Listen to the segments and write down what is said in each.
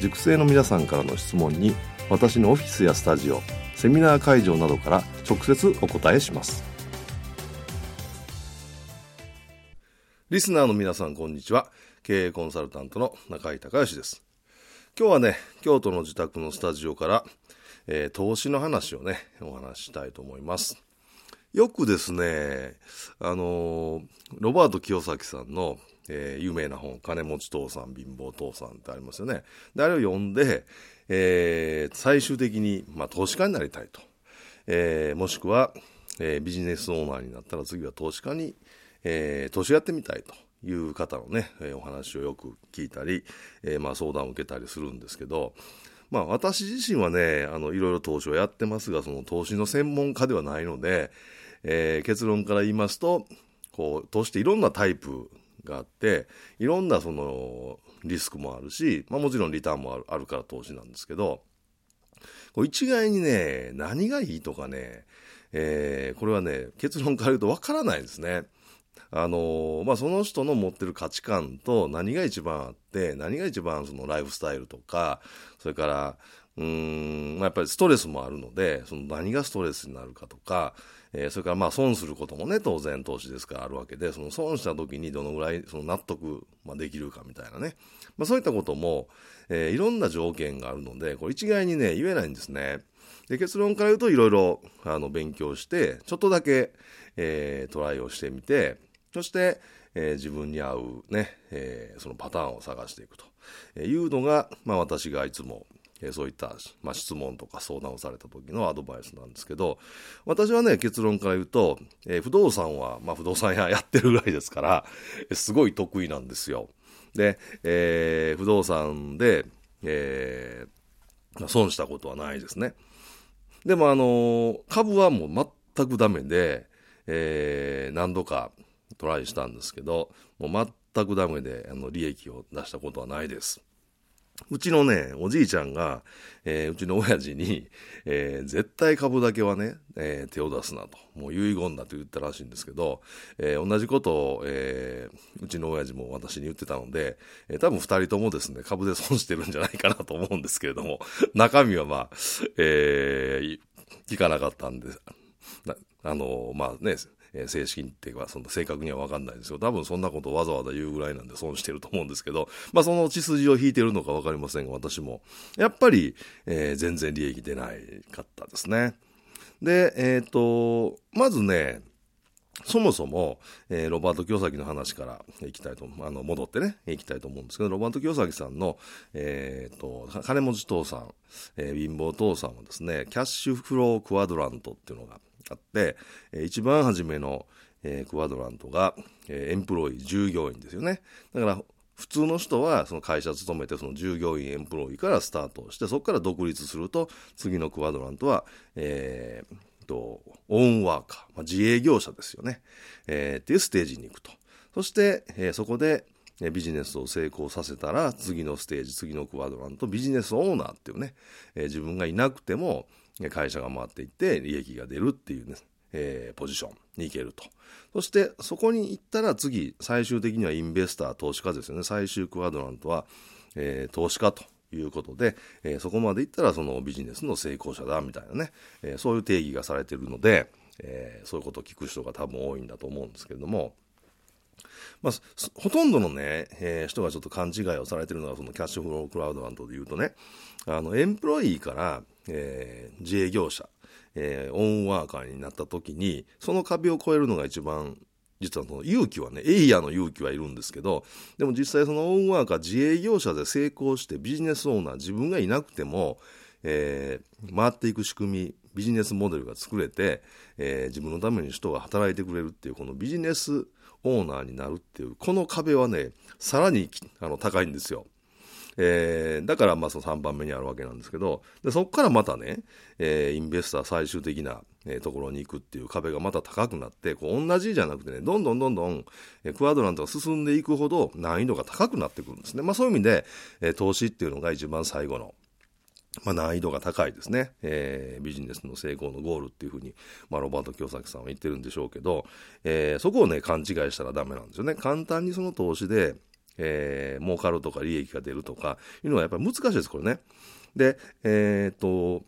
塾生の皆さんからの質問に私のオフィスやスタジオセミナー会場などから直接お答えします。リスナーの皆さんこんにちは。経営コンサルタントの中井隆義です。今日はね京都の自宅のスタジオから、えー、投資の話をねお話ししたいと思います。よくですねあのー、ロバート清崎さんのえー、有名な本、金持ち父さん、貧乏父さんってありますよね。で、あれを読んで、えー、最終的に、まあ、投資家になりたいと。えー、もしくは、えー、ビジネスオーナーになったら次は投資家に、えー、投資やってみたいという方のね、えー、お話をよく聞いたり、えー、まあ相談を受けたりするんですけど、まあ私自身はね、あの、いろいろ投資をやってますが、その投資の専門家ではないので、えー、結論から言いますと、こう、投資っていろんなタイプがあっていろんなそのリスクもあるし、まあ、もちろんリターンもあるあるから投資なんですけどこう一概にね何がいいとかね、えー、これはね結論から言うとわからないですね。あのまあ、その人の持ってる価値観と何が一番あって何が一番そのライフスタイルとかそれからうん、まあ、やっぱりストレスもあるのでその何がストレスになるかとかえー、それからまあ損することもね、当然投資ですからあるわけで、その損した時にどのぐらいその納得、まあ、できるかみたいなね。まあ、そういったことも、えー、いろんな条件があるので、これ一概にね、言えないんですね。で、結論から言うといろいろ、あの、勉強して、ちょっとだけ、えー、トライをしてみて、そして、えー、自分に合うね、えー、そのパターンを探していくというのが、まあ私がいつも、えそういった、まあ、質問とか相談をされた時のアドバイスなんですけど、私はね、結論から言うと、えー、不動産は、まあ、不動産屋やってるぐらいですから、すごい得意なんですよ。で、えー、不動産で、えー、損したことはないですね。でも、あの株はもう全くダメで、え、何度かトライしたんですけど、もう全くダメで、あの、利益を出したことはないです。うちのね、おじいちゃんが、えー、うちの親父に、えー、絶対株だけはね、えー、手を出すなと、もう遺言だと言ったらしいんですけど、え同じことを、えうちの親父も私に言ってたので、え多分二人ともですね、株で損してるんじゃないかなと思うんですけれども、中身はまあ、え聞かなかったんで、あのまあね、えー、正式にっていうか、その正確にはわかんないですよ。多分そんなことわざわざ言うぐらいなんで損してると思うんですけど、まあその血筋を引いてるのかわかりませんが、私も。やっぱり、えー、全然利益出ないかったですね。で、えっ、ー、と、まずね、そもそも、えー、ロバート清崎の話からいきたいと、あの、戻ってね、いきたいと思うんですけど、ロバート清崎さんの、え、ー、と、金持ち父さん、えー、貧乏父さんはですね、キャッシュフロークワドラントっていうのがあって、え一番初めの、えクワドラントが、えエンプロイ、従業員ですよね。だから、普通の人はその会社勤めてその従業員エンプロイからスタートしてそこから独立すると次のクワドラントは、えー、とオンワーカー、まあ、自営業者ですよね、えー、っていうステージに行くとそして、えー、そこでビジネスを成功させたら次のステージ次のクワドラントビジネスオーナーっていうね、えー、自分がいなくても会社が回っていって利益が出るっていうね、えー、ポジションに行けると。そしてそこに行ったら次、最終的にはインベスター、投資家ですよね。最終クワドラントは、えー、投資家ということで、えー、そこまで行ったらそのビジネスの成功者だみたいなね、えー、そういう定義がされているので、えー、そういうことを聞く人が多分多いんだと思うんですけれども、まあ、ほとんどのね、えー、人がちょっと勘違いをされてるのが、そのキャッシュフロークラウドなんとで言うとね、あの、エンプロイーから、えー、自営業者、えー、オンワーカーになった時に、その壁を越えるのが一番、実はその勇気はね、エイヤーの勇気はいるんですけど、でも実際そのオンワーカー、自営業者で成功してビジネスオーナー、自分がいなくても、えー、回っていく仕組み、ビジネスモデルが作れて、えー、自分のために人が働いてくれるっていう、このビジネスオーナーになるっていう、この壁はね、さらにあの高いんですよ。えー、だからまあその3番目にあるわけなんですけど、でそこからまたね、えー、インベスター最終的な、えー、ところに行くっていう壁がまた高くなって、こう同じじゃなくてね、どんどんどんどん、えー、クアドラントが進んでいくほど難易度が高くなってくるんですね。まあそういう意味で、えー、投資っていうのが一番最後の、まあ、難易度が高いですね、えー、ビジネスの成功のゴールっていうふうに、まあ、ロバート京崎さんは言ってるんでしょうけど、えー、そこをね、勘違いしたらダメなんですよね。簡単にその投資で、えー、儲かるとか利益が出るとかいうのはやっぱり難しいです、これね。で、えっ、と、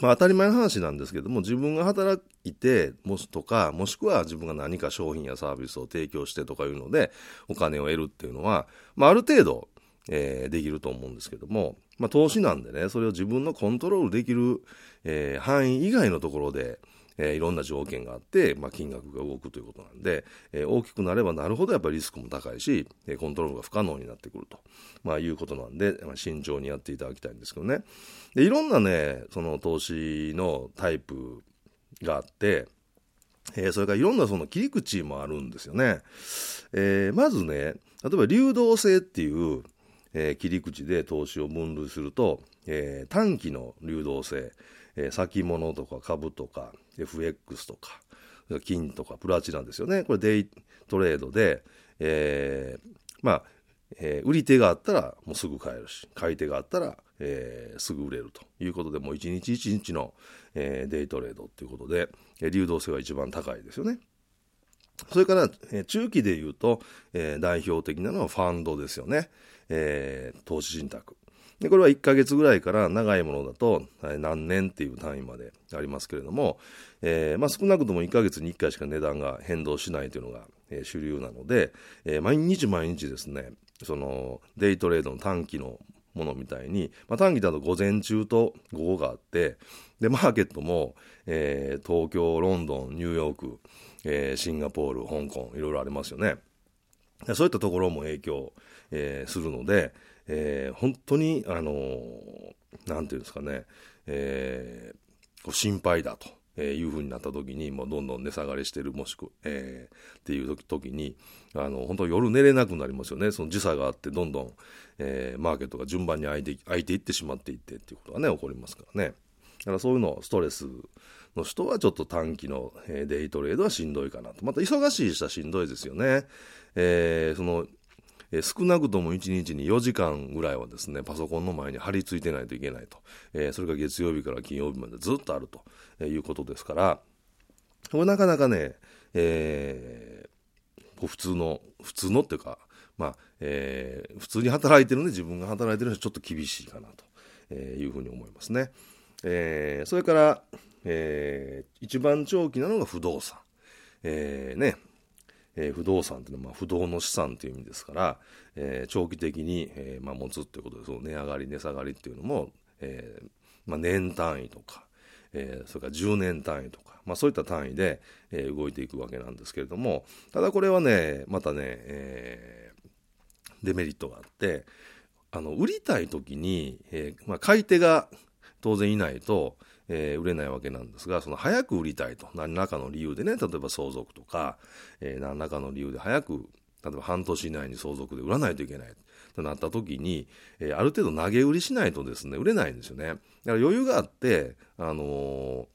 まあ、当たり前の話なんですけども、自分が働いて、もしとか、もしくは自分が何か商品やサービスを提供してとかいうので、お金を得るっていうのは、まあ、ある程度、えー、できると思うんですけども、まあ、投資なんでね、それを自分のコントロールできる、えー、範囲以外のところで、えー、いろんな条件があって、まあ、金額が動くということなんで、えー、大きくなればなるほどやっぱりリスクも高いし、え、コントロールが不可能になってくると、まあ、いうことなんで、まあ、慎重にやっていただきたいんですけどね。でいろんなね、その投資のタイプがあって、えー、それからいろんなその切り口もあるんですよね。えー、まずね、例えば流動性っていう、えー、切り口で投資を分類すると、え、短期の流動性、え、先物とか株とか FX とか金とかプラチナですよねこれデイトレードで、えー、まあ、えー、売り手があったらもうすぐ買えるし買い手があったら、えー、すぐ売れるということでもう一日一日の、えー、デイトレードということで、え流動性は一番高いですよね。それから、え中期で言うと、え、代表的なのはファンドですよね。え、投資信託。で、これは1ヶ月ぐらいから長いものだと何年っていう単位までありますけれども、えー、まあ少なくとも1ヶ月に1回しか値段が変動しないというのが、主流なので、えー、毎日毎日ですね、そのデイトレードの短期のものみたいに、まあ、短期だと午前中と午後があって、で、マーケットも、えー、東京、ロンドン、ニューヨーク、えー、シンガポール、香港、いろいろありますよね。そういったところも影響、えー、するので、えー、本当に、あのー、なんていうんですかね、えー、心配だと。えいう風になった時に、もうどんどん値下がりしてる、もしく、えー、っていう時に、あの、本当夜寝れなくなりますよね。その時差があって、どんどん、えー、マーケットが順番に開いて、開いていってしまっていってっていうことがね、起こりますからね。だからそういうの、ストレスの人はちょっと短期の、えデイトレードはしんどいかなと。また忙しい人はしんどいですよね。えー、その、え少なくとも1日に4時間ぐらいはですね、パソコンの前に張り付いてないといけないと。え、それが月曜日から金曜日までずっとあるということですから、これなかなかね、えー、普通の、普通のっていうか、まあ、えー、普通に働いてるね、自分が働いてる人はちょっと厳しいかなというふうに思いますね。えー、それから、えー、一番長期なのが不動産。えー、ね、えー、不動産というのは、不動の資産という意味ですから、えー、長期的に、えーま、持つということで、その値上がり、値下がりっていうのも、えーまあ、年単位とか、えー、それから10年単位とか、まあ、そういった単位で、えー、動いていくわけなんですけれども、ただこれはね、またね、えー、デメリットがあって、あの、売りたい時に、えーまあ、買い手が当然いないと、えー、売れないわけなんですが、その早く売りたいと、何らかの理由でね、例えば相続とか、えー、何らかの理由で早く、例えば半年以内に相続で売らないといけないとなった時に、えー、ある程度投げ売りしないとですね、売れないんですよね。だから余裕があって、あの、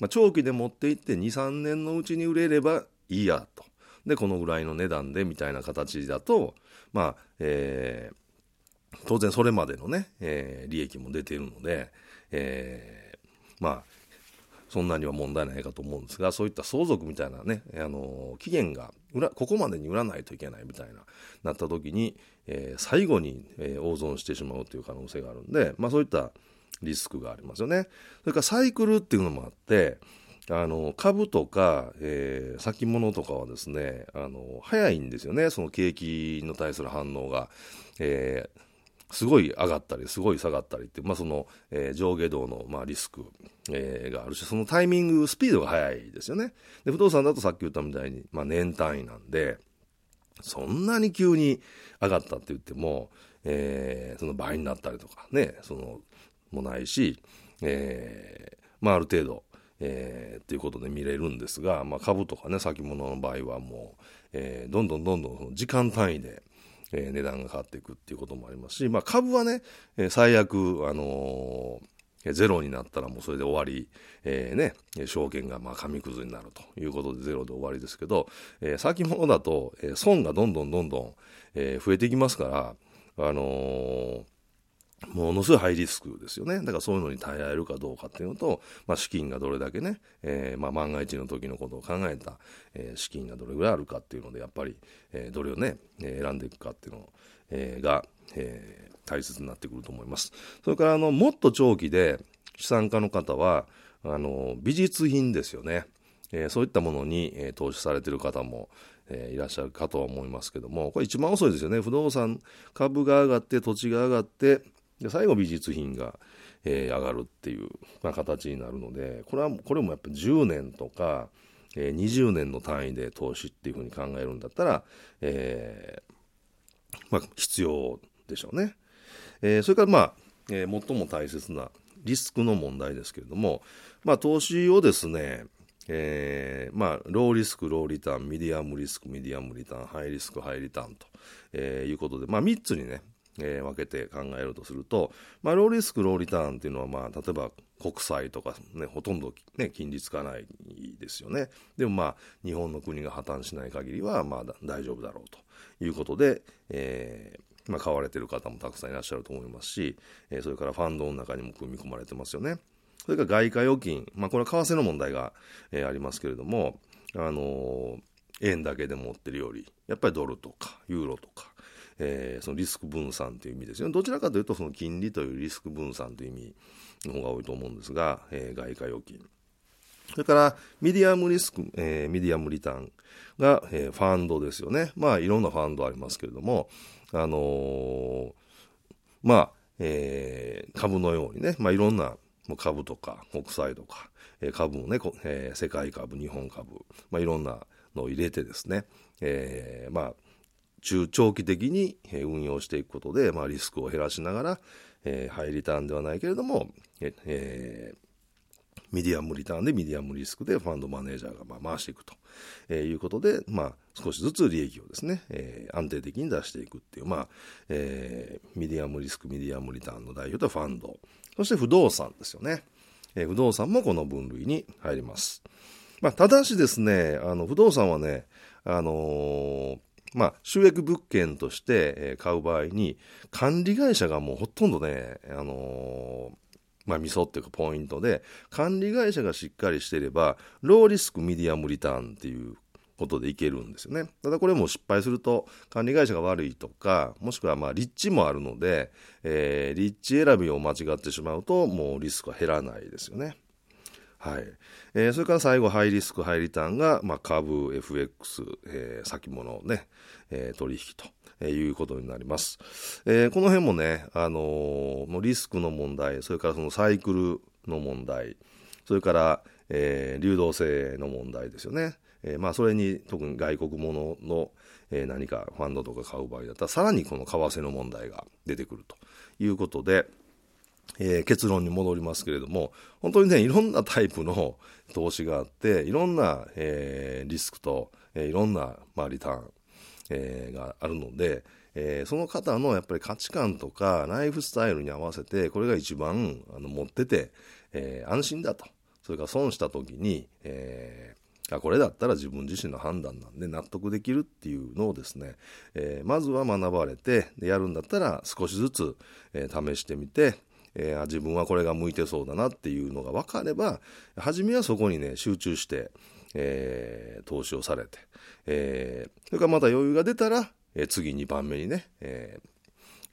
まあ、長期で持っていって2、3年のうちに売れればいいやと。で、このぐらいの値段でみたいな形だと、まあ、えー、当然それまでのね、えー、利益も出ているので、えーまあ、そんなには問題ないかと思うんですが、そういった相続みたいなね、あの、期限が、ここまでに売らないといけないみたいな、なった時に、えー、最後に、えー、大損してしまうという可能性があるんで、まあそういったリスクがありますよね。それからサイクルっていうのもあって、あの株とか、えー、先物とかはですねあの早いんですよね、その景気の対する反応が。えーすごい上がったり、すごい下がったりって、まあ、その、えー、上下動の、まあ、リスク、えー、があるし、そのタイミング、スピードが速いですよね。で、不動産だとさっき言ったみたいに、まあ、年単位なんで、そんなに急に上がったって言っても、えー、その倍になったりとかね、その、もないし、えー、まあ、ある程度、えー、っていうことで見れるんですが、まあ、株とかね、先物の場合はもう、えー、どんどんどんどん時間単位で、えー、値段が変わっていくっていうこともありますし、まあ、株はね、えー、最悪、あのー、ゼロになったらもうそれで終わり、えー、ね、証券がまあ紙くずになるということでゼロで終わりですけど、えー、先物だと、えー、損がどんどんどんどん、えー、増えていきますから、あのーものすごいハイリスクですよね。だからそういうのに耐えられるかどうかっていうのと、まあ、資金がどれだけね、えー、まあ、万が一の時のことを考えた、えー、資金がどれぐらいあるかっていうので、やっぱり、えー、どれをね、え選んでいくかっていうの、えが、え大切になってくると思います。それから、あの、もっと長期で資産家の方は、あの、美術品ですよね。えそういったものに、え投資されてる方も、え、いらっしゃるかとは思いますけども、これ一番遅いですよね。不動産、株が上がって、土地が上がって、で最後美術品が、えー、上がるっていう、まあ、形になるのでこれはこれもやっぱ10年とか、えー、20年の単位で投資っていうふうに考えるんだったら、えー、まあ、必要でしょうね。えそれからまあ、え最も大切なリスクの問題ですけれども、まあ、投資をですね、えー、まあ、ローリスク、ローリターン、ミディアムリスク、ミディアムリターン、ハイリスク、ハイリターンと、えー、いうことで、まあ、3つにね、えー、分けて考えるとすると、まあ、ローリスク、ローリターンっていうのは、まあ、例えば国債とか、ね、ほとんど、ね、金利つかないですよね。でもまあ、日本の国が破綻しない限りは、まあ、大丈夫だろうということで、えー、まあ、買われてる方もたくさんいらっしゃると思いますし、えー、それからファンドの中にも組み込まれてますよね。それから外貨預金、まあ、これは為替の問題が、えー、ありますけれども、あのー、円だけで持ってるより、やっぱりドルとか、ユーロとか、えー、そのリスク分散という意味ですよね。どちらかというと、その金利というリスク分散という意味の方が多いと思うんですが、えー、外貨預金。それから、ミディアムリスク、えー、ミディアムリターンが、えー、ファンドですよね。まあ、いろんなファンドありますけれども、あのー、まあ、えー、株のようにね、まあ、いろんな株とか国債とか、えー、株もね、えー、世界株、日本株、まあ、いろんなのを入れてですね、えー、まあ、中長期的に運用していくことで、まあ、リスクを減らしながら、えー、ハイリターンではないけれども、えー、ミディアムリターンでミディアムリスクでファンドマネージャーがまあ回していくと、えー、いうことで、まあ、少しずつ利益をですね、えー、安定的に出していくっていう、まあえー、ミディアムリスク、ミディアムリターンの代表とファンド、そして不動産ですよね。えー、不動産もこの分類に入ります。まあ、ただしですね、あの不動産はね、あのーまあ、収益物件として買う場合に、管理会社がもうほとんどね、あのー、まあ、ミソっていうかポイントで、管理会社がしっかりしていれば、ローリスクミディアムリターンっていうことでいけるんですよね。ただこれも失敗すると、管理会社が悪いとか、もしくはまあ立地もあるので、えー、立地選びを間違ってしまうと、もうリスクは減らないですよね。はいえー、それから最後、ハイリスク、ハイリターンが、まあ、株、FX、えー、先物ね、えー、取引と。えいうことになります。えー、この辺もね、あのー、リスクの問題、それからそのサイクルの問題、それから、えー、流動性の問題ですよね。えー、まあ、それに特に外国ものの、えー、何かファンドとか買う場合だったら、さらにこの為替の問題が出てくるということで、えー、結論に戻りますけれども、本当にね、いろんなタイプの投資があって、いろんな、えー、リスクと、えー、いろんな、まあ、リターン、えー、があるので、えー、その方のやっぱり価値観とかライフスタイルに合わせて、これが一番あの持ってて、えー、安心だと。それから損した時に、えー、あこれだったら自分自身の判断なんで納得できるっていうのをですね、えー、まずは学ばれてでやるんだったら少しずつ、えー、試してみて、えー、自分はこれが向いてそうだなっていうのが分かれば、初めはそこにね、集中して、えー、投資をされて、えー、それからまた余裕が出たら、えー、次2番目にね、え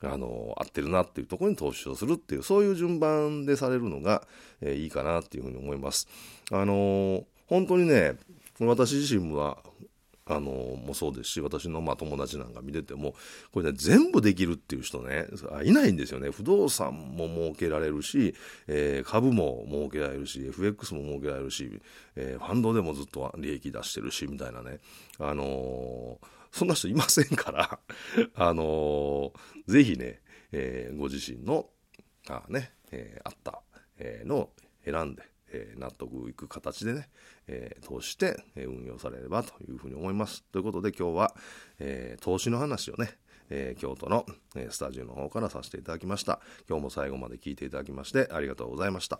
あの、合ってるなっていうところに投資をするっていう、そういう順番でされるのが、えー、いいかなっていうふうに思います。あの本当にね、私自身は、あのもそうですし、私のまあ友達なんか見てても、これね、全部できるっていう人ね、いないんですよね。不動産も儲けられるし、えー、株も儲けられるし、FX も儲けられるし、えー、ファンドでもずっと利益出してるし、みたいなね。あのー、そんな人いませんから、あのー、ぜひね、えー、ご自身の、あね、えー、あった、えー、のを選んで、え納得いく形でね、え通して、え運用されればというふうに思います。ということで今日は、え投資の話をね、え京都の、えスタジオの方からさせていただきました。今日も最後まで聞いていただきましてありがとうございました。